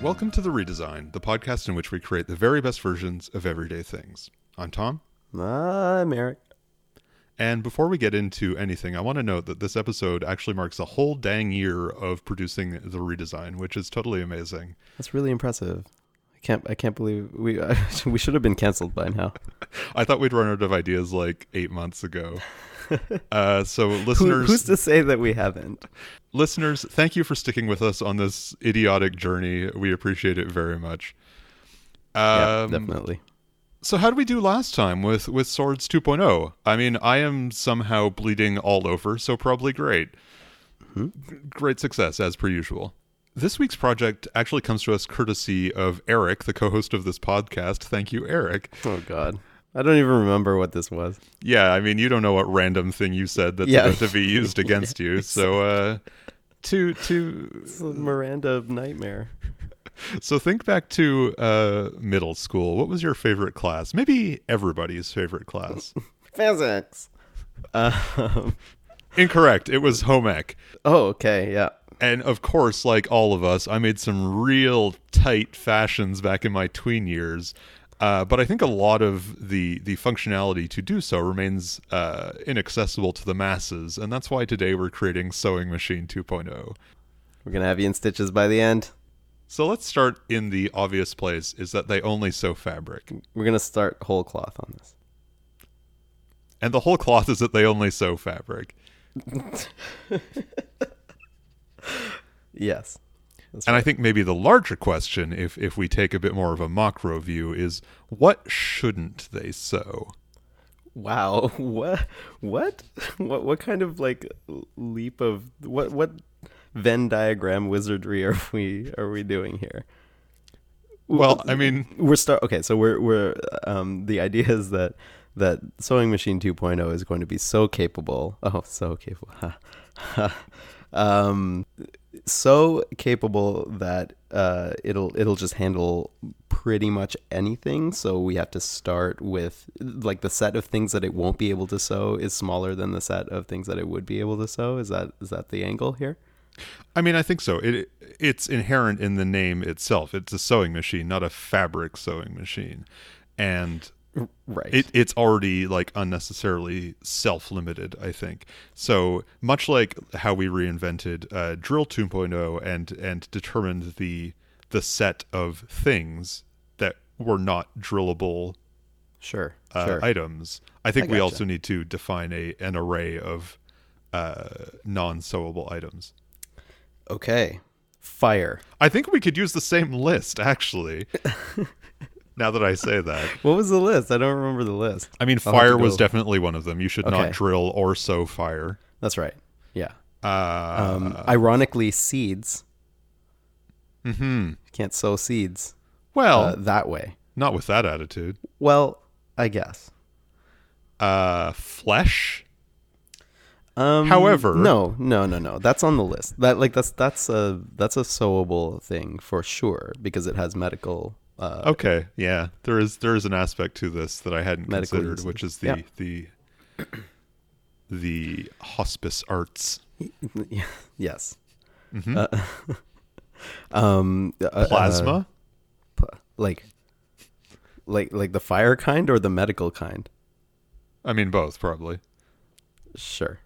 Welcome to The Redesign, the podcast in which we create the very best versions of everyday things. I'm Tom. I'm Eric. And before we get into anything, I want to note that this episode actually marks a whole dang year of producing the redesign, which is totally amazing. That's really impressive. I can't. I can't believe we we should have been canceled by now. I thought we'd run out of ideas like eight months ago. Uh, so, listeners, Who, who's to say that we haven't? listeners, thank you for sticking with us on this idiotic journey. We appreciate it very much. yeah, Um, definitely. So how did we do last time with with Swords 2.0? I mean, I am somehow bleeding all over, so probably great. G- Great success as per usual. This week's project actually comes to us courtesy of Eric, the co-host of this podcast. Thank you, Eric. Oh God, I don't even remember what this was. Yeah, I mean, you don't know what random thing you said that's Yeah. about to be used against you. So uh to to Miranda nightmare. so think back to uh middle school. What was your favorite class? Maybe everybody's favorite class. Physics. Um, Incorrect. It was home ec. oh, okay. Yeah. And of course, like all of us, I made some real tight fashions back in my tween years. Uh, but I think a lot of the the functionality to do so remains uh, inaccessible to the masses, and that's why today we're creating Sewing Machine 2.0. We're gonna have you in stitches by the end. So let's start in the obvious place: is that they only sew fabric, We're gonna start whole cloth on this. and the whole cloth is that they only sew fabric. Yes. That's And I think maybe the larger question, if if we take a bit more of a macro view, is what shouldn't they sew? Wow. What? What? What? What kind of like leap of what? What Venn diagram wizardry are we are we doing here? Well, I mean, we're start okay so we're we're um the idea is that that sewing machine 2.0 is going to be so capable oh so capable um so capable that uh it'll it'll just handle pretty much anything so we have to start with like the set of things that it won't be able to sew is smaller than the set of things that it would be able to sew is that is that the angle here I mean, I think so. It it's inherent in the name itself. It's a sewing machine, not a fabric sewing machine, and right it it's already like unnecessarily self-limited. I think so. Much like how we reinvented uh, Drill 2.0 and and determined the the set of things that were not drillable sure uh, sure items. I think I we gotcha. also need to define a an array of uh, non-sewable items. okay fire I think we could use the same list, actually. now that I say that, What was the list? I don't remember the list. I mean, I'll fire was definitely one of them. You should Okay. not drill or sow fire. That's right. Yeah. Uh, Um, ironically, seeds. Mm-hmm. Can't sow seeds Well, uh, that way. not with that attitude. Well, I guess. Uh, flesh. Um, However- no, no, no, no. That's on the list. That like that's that's a that's a sewable thing for sure because it has medical. Uh, Okay, yeah, there is there is an aspect to this that I hadn't considered, usage. which is the Yeah. the the hospice arts. yes. Mhm. Uh, um. uh, uh, Plasma. p- like. Like like the fire kind or the medical kind. I mean, both probably. Sure.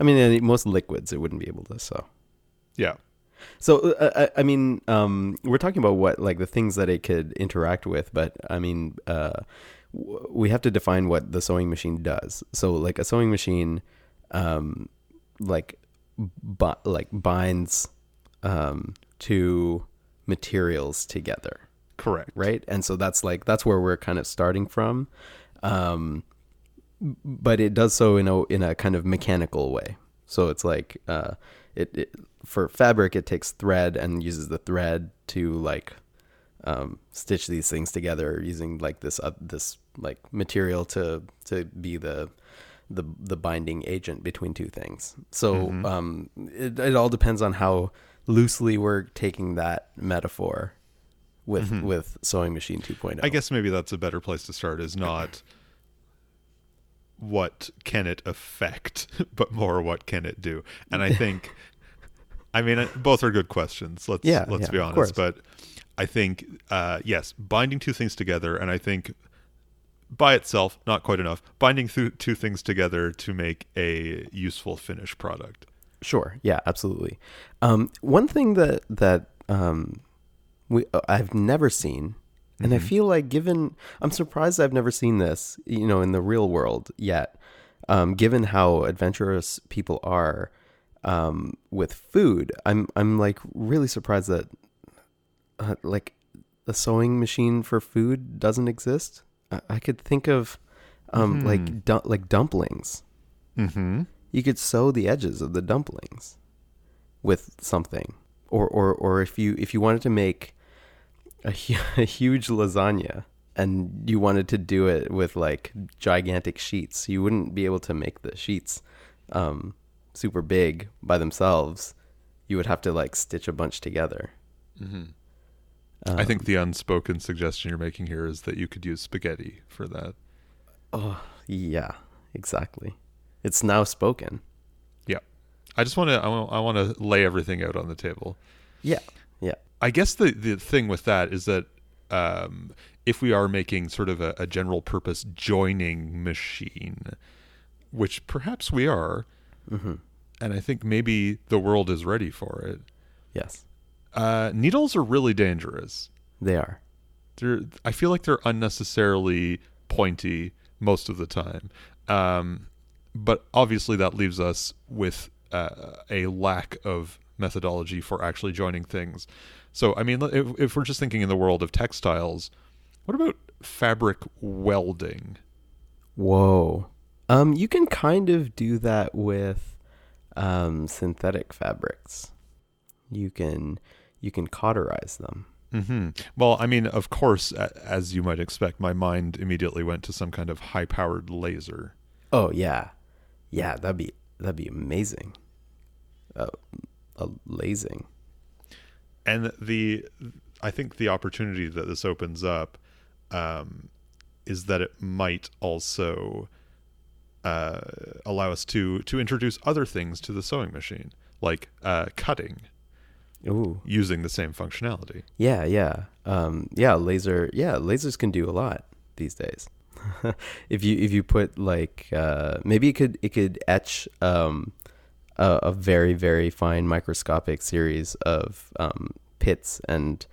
I mean, most liquids it wouldn't be able to So. Yeah. So uh, I, I mean, um, we're talking about what like the things that it could interact with, but I mean, uh, w- we have to define what the sewing machine does. So like a sewing machine, um, like bi- like binds um, two materials together, Correct. right? And so that's like that's where we're kind of starting from. Um, but it does so in a in a kind of mechanical way. So it's like uh, it, it for fabric, it takes thread and uses the thread to like um, stitch these things together using like this uh, this like material to to be the the the binding agent between two things. So um, it, it all depends on how loosely we're taking that metaphor with with sewing machine oh. 2.0. I guess maybe that's a better place to start. Is not what can it affect, but more what can it do. And I think I mean, uh, both are good questions. Let's Yeah, let's yeah, be honest. But I think uh, yes, binding two things together, and I think by itself not quite enough. Binding th- two things together to make a useful finished product. Sure. Yeah, absolutely. Um, one thing that that um, we uh, I've never seen, and I feel like given I'm surprised I've never seen this, you know, in the real world yet. Um, given how adventurous people are um, with food, I'm I'm like really surprised that uh, like a sewing machine for food doesn't exist. I, I could think of um, like du- like dumplings Mm-hmm. you could sew the edges of the dumplings with something or or or if you if you wanted to make a, a huge lasagna and you wanted to do it with like gigantic sheets. You wouldn't be able to make the sheets um super big by themselves. You would have to like stitch a bunch together. I think the unspoken suggestion you're making here is that you could use spaghetti for that. oh yeah exactly. It's now spoken. Yeah. I just want to I want, I want to lay everything out on the table. yeah yeah I guess the the thing with that is that um, if we are making sort of a, a general purpose joining machine, which perhaps we are, and I think maybe the world is ready for it. yes Uh, needles are really dangerous. they are They're I feel like they're unnecessarily pointy most of the time. Um, but obviously that leaves us with uh, a lack of methodology for actually joining things. So I mean, if, if we're just thinking in the world of textiles, what about fabric welding? Whoa. Um, you can kind of do that with um, synthetic fabrics. You can you can cauterize them. hmm Well, I mean, of course, as you might expect, my mind immediately went to some kind of high-powered laser. Oh yeah, yeah. That'd be that'd be amazing. Uh, a lasing. And the i think the opportunity that this opens up um, is that it might also uh, allow us to to introduce other things to the sewing machine like uh, cutting Ooh. using the same functionality Yeah, yeah. Um, yeah, laser. Yeah, lasers can do a lot these days. if you if you put like uh, maybe it could it could etch um, a, a very very fine microscopic series of um, pits and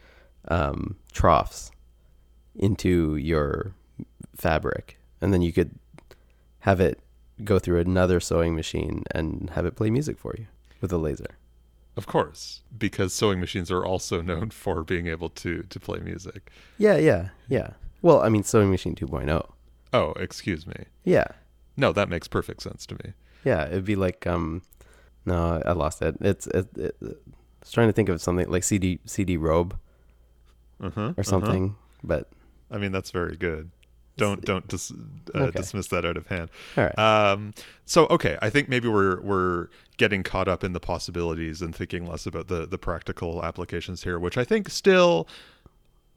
um, troughs into your fabric, and then you could have it go through another sewing machine and have it play music for you with a laser. of course because sewing machines are also known for being able to to play music Yeah, yeah, yeah. Well, I mean, sewing machine 2.0. oh excuse me Yeah, no that makes perfect sense to me Yeah, it'd be like um, no, I lost it. It's it, it, I was trying to think of something like CD CD robe uh-huh, or something, but i mean that's very good don't don't dis- uh, Okay. dismiss that out of hand all right. Um, so okay, I think maybe we're we're getting caught up in the possibilities and thinking less about the the practical applications here, which I think still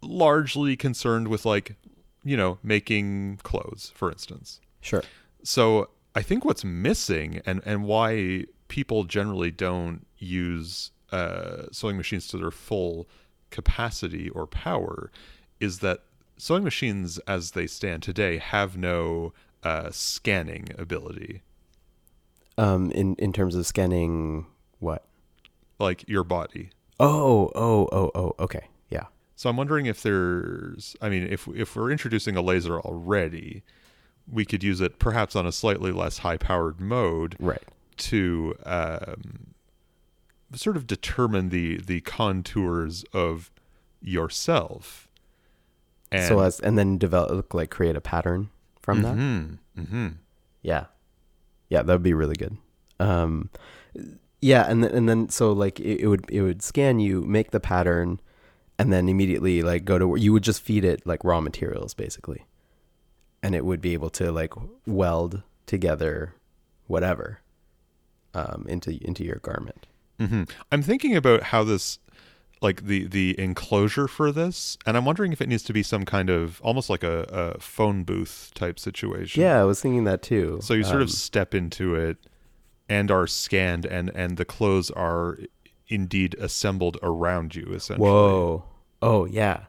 largely concerned with like you know making clothes, for instance. sure. So I think what's missing and and why people generally don't use uh, sewing machines to their full capacity or power is that sewing machines as they stand today have no uh, scanning ability Um, in in terms of scanning what? like your body Oh, oh, oh, oh. Okay, yeah. so i'm wondering if there's i mean if if we're introducing a laser already we could use it perhaps on a slightly less high powered mode Right. To um, sort of determine the the contours of yourself. And so as and then develop like create a pattern from that. Mhm, mhm. Yeah, yeah, that would be really good. Um, yeah, and then, and then so like it, it would it would scan you, make the pattern, and then immediately like go to you would just feed it like raw materials basically, and it would be able to like weld together whatever um, into into your garment. hmm I'm thinking about how this, like the the enclosure for this, and I'm wondering if it needs to be some kind of almost like a, a phone booth type situation. Yeah, I was thinking that too. So you sort Um, of step into it, and are scanned, and and the clothes are indeed assembled around you essentially. Whoa. Oh yeah.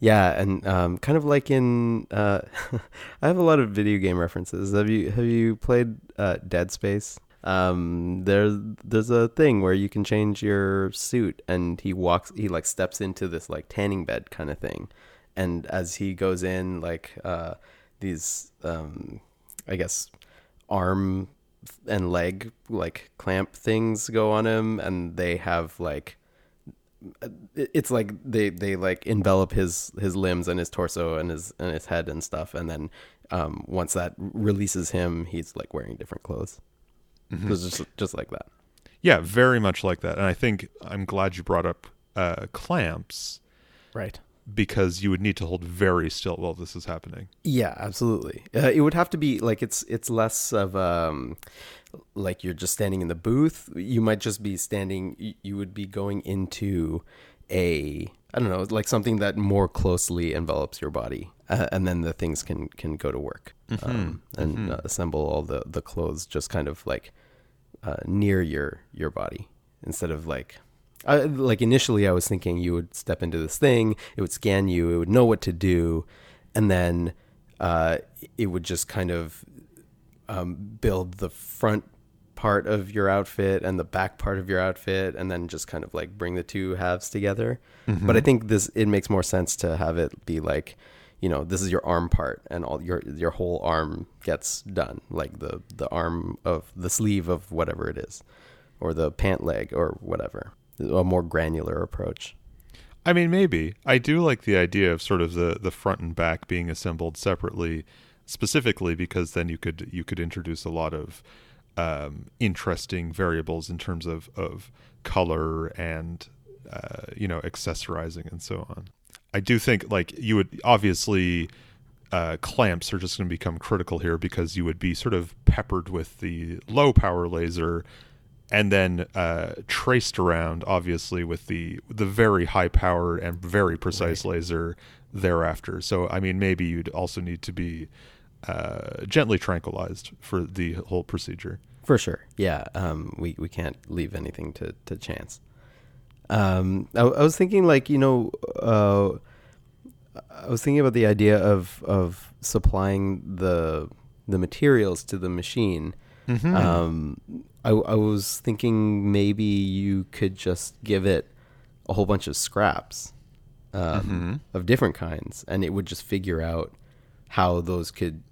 Yeah, and um, kind of like in, uh, I have a lot of video game references. Have you have you played uh, Dead Space? Um, there's there's a thing where you can change your suit, and he walks, he like steps into this like tanning bed kind of thing, and as he goes in, like uh, these, um, I guess, arm and leg like clamp things go on him, and they have like it's like they they like envelop his his limbs and his torso and his and his head and stuff. And then um once that releases him he's like wearing different clothes mm-hmm. just just like that yeah very much like that and i think i'm glad you brought up uh clamps right because you would need to hold very still while this is happening yeah absolutely uh, it would have to be like it's it's less of um like you're just standing in the booth. You might just be standing. You would be going into a I don't know, like something that more closely envelops your body, uh, and then the things can can go to work mm-hmm. um, and mm-hmm. uh, assemble all the the clothes just kind of like uh, near your your body instead of like. like initially, I was thinking you would step into this thing, it would scan you, it would know what to do, and then uh, it would just kind of um, build the front part of your outfit and the back part of your outfit and then just kind of like bring the two halves together. Mm-hmm. but i think this it makes more sense to have it be like you know this is your arm part and all your your whole arm gets done like the the arm of the sleeve of whatever it is or the pant leg or whatever a more granular approach. I mean maybe. I do like the idea of sort of the the front and back being assembled separately specifically because then you could you could introduce a lot of um, interesting variables in terms of of color and uh, you know accessorizing and so on. I do think like you would obviously uh, clamps are just going to become critical here because you would be sort of peppered with the low power laser and then uh, traced around obviously with the the very high power and very precise right. laser thereafter. So I mean maybe you'd also need to be uh, gently tranquilized for the whole procedure. For sure, yeah. Um, we we can't leave anything to to chance. Um, I, I was thinking, like you know, uh, I was thinking about the idea of of supplying the the materials to the machine. Mm-hmm. Um, I, I was thinking maybe you could just give it a whole bunch of scraps um, mm-hmm. of different kinds, and it would just figure out how those could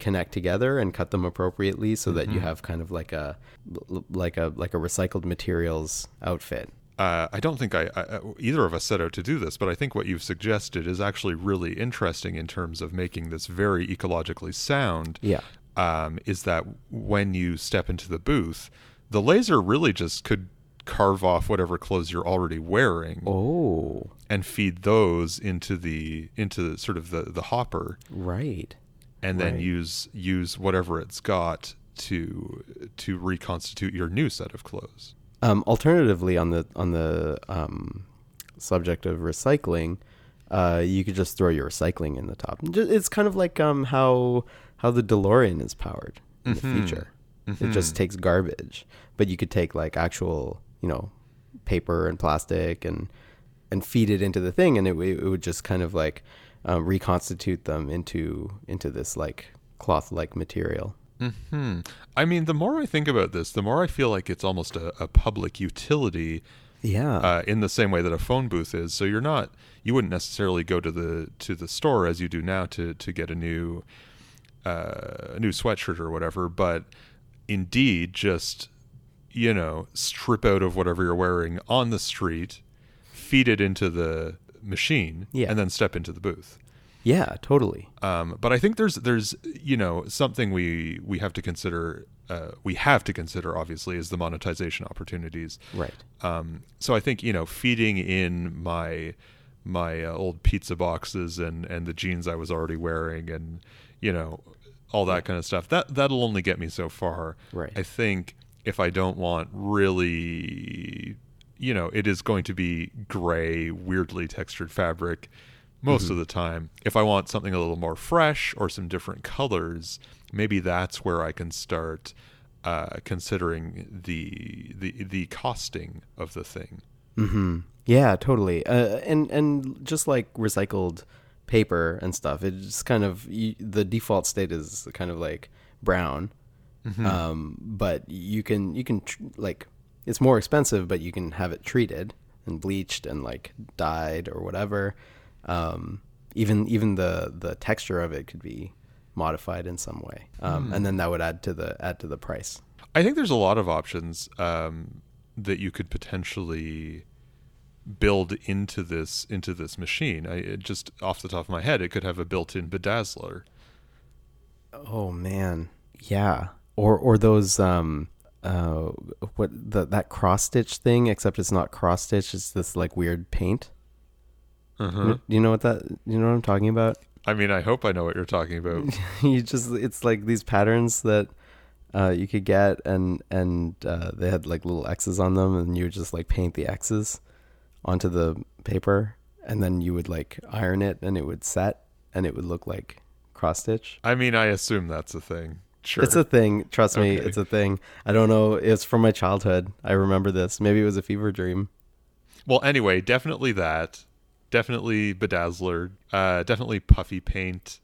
connect together and cut them appropriately so that mm-hmm. you have kind of like a like a like a recycled materials outfit. Uh, I don't think I, I, either of us set out to do this, but I think what you've suggested is actually really interesting in terms of making this very ecologically sound. Yeah, um, is that when you step into the booth, the laser really just could carve off whatever clothes you're already wearing. Oh, and feed those into the into sort of the the hopper. Right and then right. use use whatever it's got to to reconstitute your new set of clothes. Um, alternatively, on the on the um, subject of recycling, uh, you could just throw your recycling in the top. It's kind of like um, how how the DeLorean is powered in mm-hmm. the future. Mm-hmm. It just takes garbage, but you could take like actual, you know, paper and plastic and and feed it into the thing, and it, it would just kind of like um, reconstitute them into into this like cloth like material. Hmm. I mean, the more I think about this, the more I feel like it's almost a, a public utility. Yeah. Uh, in the same way that a phone booth is, so you're not you wouldn't necessarily go to the to the store as you do now to to get a new uh, a new sweatshirt or whatever, but indeed just you know strip out of whatever you're wearing on the street, feed it into the machine yeah. and then step into the booth. Yeah, totally. Um, but I think there's there's you know something we we have to consider. Uh, we have to consider obviously is the monetization opportunities. Right. Um, so I think you know feeding in my my uh, old pizza boxes and and the jeans I was already wearing and you know all that kind of stuff that that'll only get me so far. Right. I think if I don't want really you know, it is going to be gray, weirdly textured fabric most mm-hmm. of the time. If I want something a little more fresh or some different colors, maybe that's where I can start uh, considering the the the costing of the thing. Mm-hmm. Yeah, totally. Uh, and and just like recycled paper and stuff, it's kind of the default state is kind of like brown. Mm-hmm. Um, but you can you can tr- like it's more expensive, but you can have it treated and bleached and like dyed or whatever. Um, even even the the texture of it could be modified in some way, um, and then that would add to the add to the price. I think there's a lot of options um, that you could potentially build into this into this machine. I it just off the top of my head, it could have a built-in bedazzler. Oh man, yeah. Or or those um uh what the that cross stitch thing except it's not cross stitch it's this like weird paint. Uh-huh. Do you know what that you know what I'm talking about? I mean, I hope I know what you're talking about. you just it's like these patterns that uh you could get and and uh they had like little X's on them and you would just like paint the X's onto the paper and then you would like iron it and it would set and it would look like cross stitch. I mean, I assume that's a thing. Sure. It's a thing. Trust me, Okay. it's a thing. I don't know. It's from my childhood. I remember this. Maybe it was a fever dream. well, anyway, definitely that. Definitely bedazzler. Uh, definitely puffy paint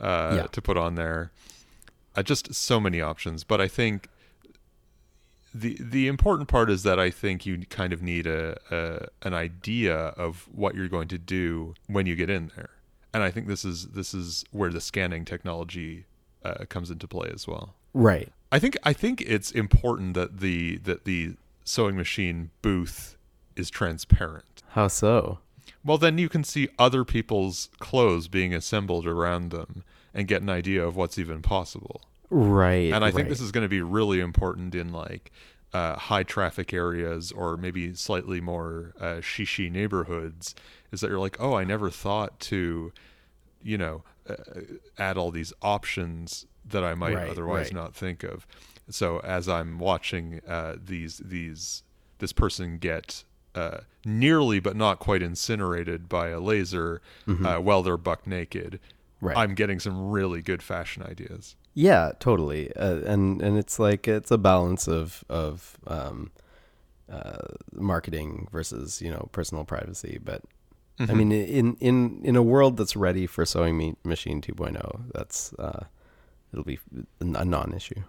uh, Yeah. to put on there. Uh, just so many options. But I think the the important part is that I think you kind of need a, a an idea of what you're going to do when you get in there. And I think this is this is where the scanning technology uh, comes into play as well. Right. I think I think it's important that the that the sewing machine booth is transparent. How so? Well, then you can see other people's clothes being assembled around them and get an idea of what's even possible. Right. And I think this is going to be really important in like uh, high traffic areas or maybe slightly more uh, shishi neighborhoods. Is that you're like, oh, I never thought to, you know, add all these options that I might Right, otherwise right. not think of. So as I'm watching uh, these these this person get uh, nearly but not quite incinerated by a laser uh, while they're buck naked, Mm-hmm. Right. I'm getting some really good fashion ideas. Yeah, totally. Uh, and and it's like it's a balance of of um, uh, marketing versus you know personal privacy. But I mean, in in in a world that's ready for sewing machine 2.0, that's uh, it'll be a non-issue.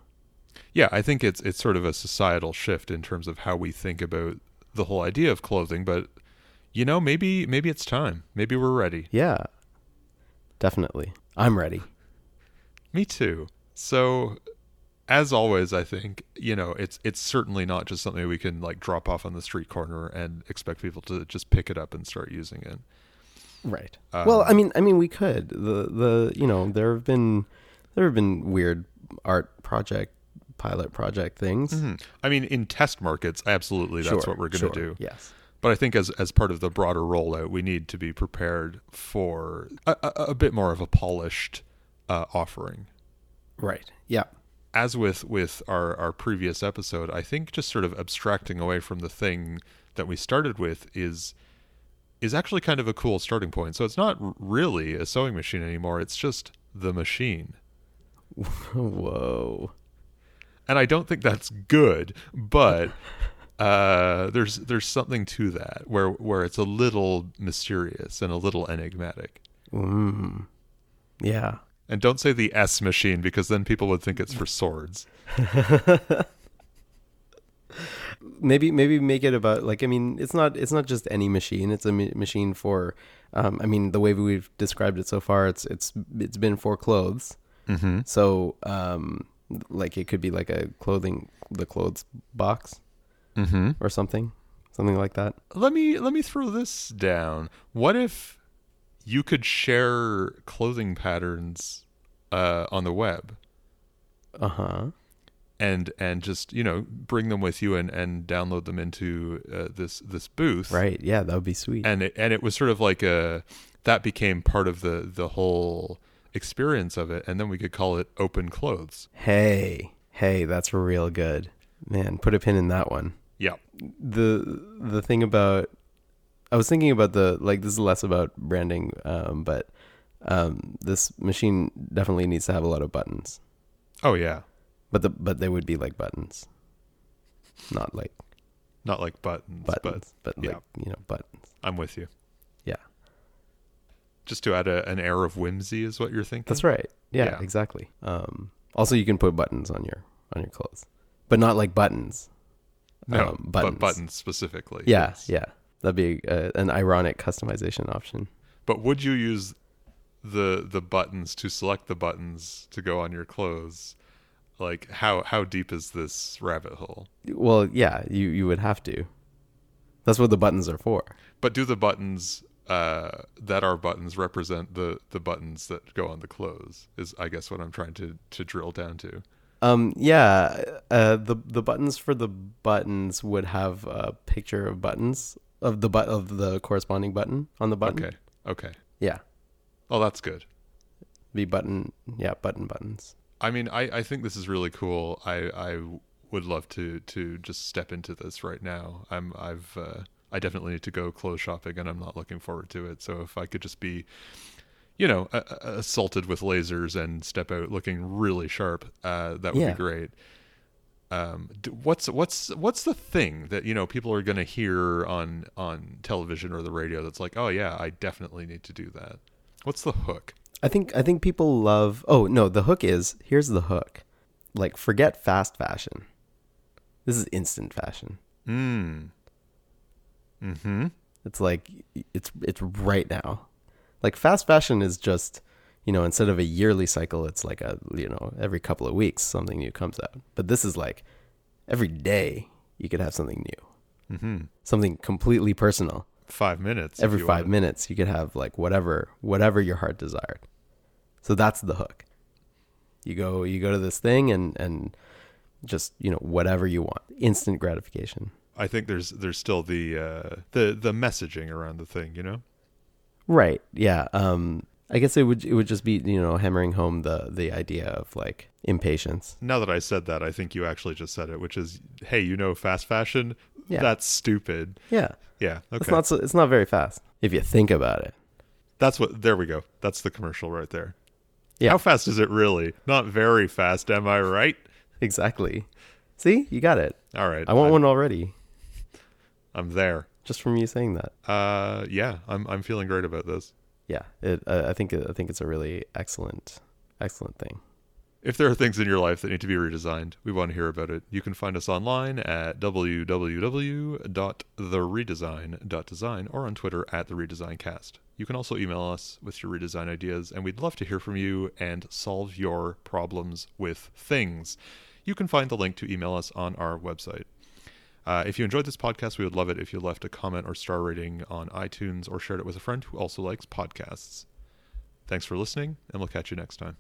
Yeah, I think it's it's sort of a societal shift in terms of how we think about the whole idea of clothing, but you know, maybe maybe it's time. Maybe we're ready. Yeah, definitely. I'm ready. Me too. So as always, I think, you know, it's it's certainly not just something we can like drop off on the street corner and expect people to just pick it up and start using it. Right. Um, well, I mean, I mean, we could. The the you know there have been there have been weird art project pilot project things. Hmm. I mean, in test markets, absolutely that's Sure, what we're going to sure, do. Yes. But I think as as part of the broader rollout, we need to be prepared for a, a, a bit more of a polished uh, offering. Right. Yeah. As with with our our previous episode, I think just sort of abstracting away from the thing that we started with is is actually kind of a cool starting point. So it's not really a sewing machine anymore; it's just the machine. Whoa. And I don't think that's good, but uh, there's there's something to that where where it's a little mysterious and a little enigmatic. Mm. Yeah. And don't say the S machine because then people would think it's for swords. Maybe maybe make it about like I mean it's not it's not just any machine. It's a ma- machine for um I mean the way we've described it so far it's it's it's been for clothes. Mm-hmm. So um like it could be like a clothing the clothes box Mm-hmm. or something. Something like that. Let me let me throw this down. What if you could share clothing patterns uh, on the web Uh-huh. and and just you know bring them with you and, and download them into uh, this this booth Right. Yeah, that would be sweet. and it, and it was sort of like a that became part of the the whole experience of it and then we could call it open clothes Hey, hey, that's real good. Man, put a pin in that one. yeah The the thing about I was thinking about the like this is less about branding, um, but um, this machine definitely needs to have a lot of buttons. oh yeah but the but they would be like buttons, not like Not like buttons, buttons, but, yeah. like you know buttons. I'm with you. Yeah, Just to add a, an air of whimsy is what you're thinking. that's right. Yeah, Yeah. exactly. Um, also, you can put buttons on your on your clothes, but not like buttons. No, um, but buttons. buttons specifically. Yeah, yes. yeah. That'd be uh, an ironic customization option. But would you use the the buttons to select the buttons to go on your clothes? Like how how deep is this rabbit hole? Well, yeah, you you would have to. That's what the buttons are for. But do the buttons uh, that are buttons represent the the buttons that go on the clothes? Is I guess what I'm trying to to drill down to. Um, yeah, uh, the the buttons for the buttons would have a picture of buttons of the but of the corresponding button on the button. Okay. Okay. Yeah, Oh, that's good. The button. Yeah, button buttons. I mean, I, I think this is really cool. I, I would love to, to just step into this right now. I'm I've uh, I definitely need to go clothes shopping, and I'm not looking forward to it. So if I could just be, you know, a- assaulted with lasers and step out looking really sharp, uh, that would Yeah. be great. Um, what's what's what's the thing that you know people are going to hear on on television or the radio that's like, oh yeah, I definitely need to do that. What's the hook? I think I think people love. Oh no, the hook is here's the hook. Like forget fast fashion. This is instant fashion. Mm. Hmm. It's like it's it's right now. Like fast fashion is just, you know, instead of a yearly cycle, it's like a you know every couple of weeks something new comes out. But this is like every day you could have something new, Hmm. something completely personal. Five minutes. Every five wanted. minutes you could have like whatever whatever your heart desired. So that's the hook. You go you go to this thing and and just you know whatever you want, instant gratification. I think there's there's still the uh, the the messaging around the thing, you know. Right. Yeah. Um I guess it would it would just be, you know, hammering home the the idea of like impatience. Now that I said that, I think you actually just said it, which is, hey, you know, fast fashion. Yeah. That's stupid. Yeah. Yeah. Okay. It's not so, it's not very fast if you think about it. That's what. There we go. That's the commercial right there. Yeah. How fast is it really? Not very fast, am I right? Exactly. See? You got it. All right. I want I'm, one already I'm there. just from you saying that. Uh, yeah. I'm I'm feeling great about this. Yeah. It uh, I think I think it's a really excellent excellent thing. If there are things in your life that need to be redesigned, we want to hear about it. You can find us online at www.theredesign.design or on Twitter at the redesigncast. You can also email us with your redesign ideas, and we'd love to hear from you and solve your problems with things. You can find the link to email us on our website. Uh, if you enjoyed this podcast, we would love it if you left a comment or star rating on iTunes or shared it with a friend who also likes podcasts. Thanks for listening, and we'll catch you next time.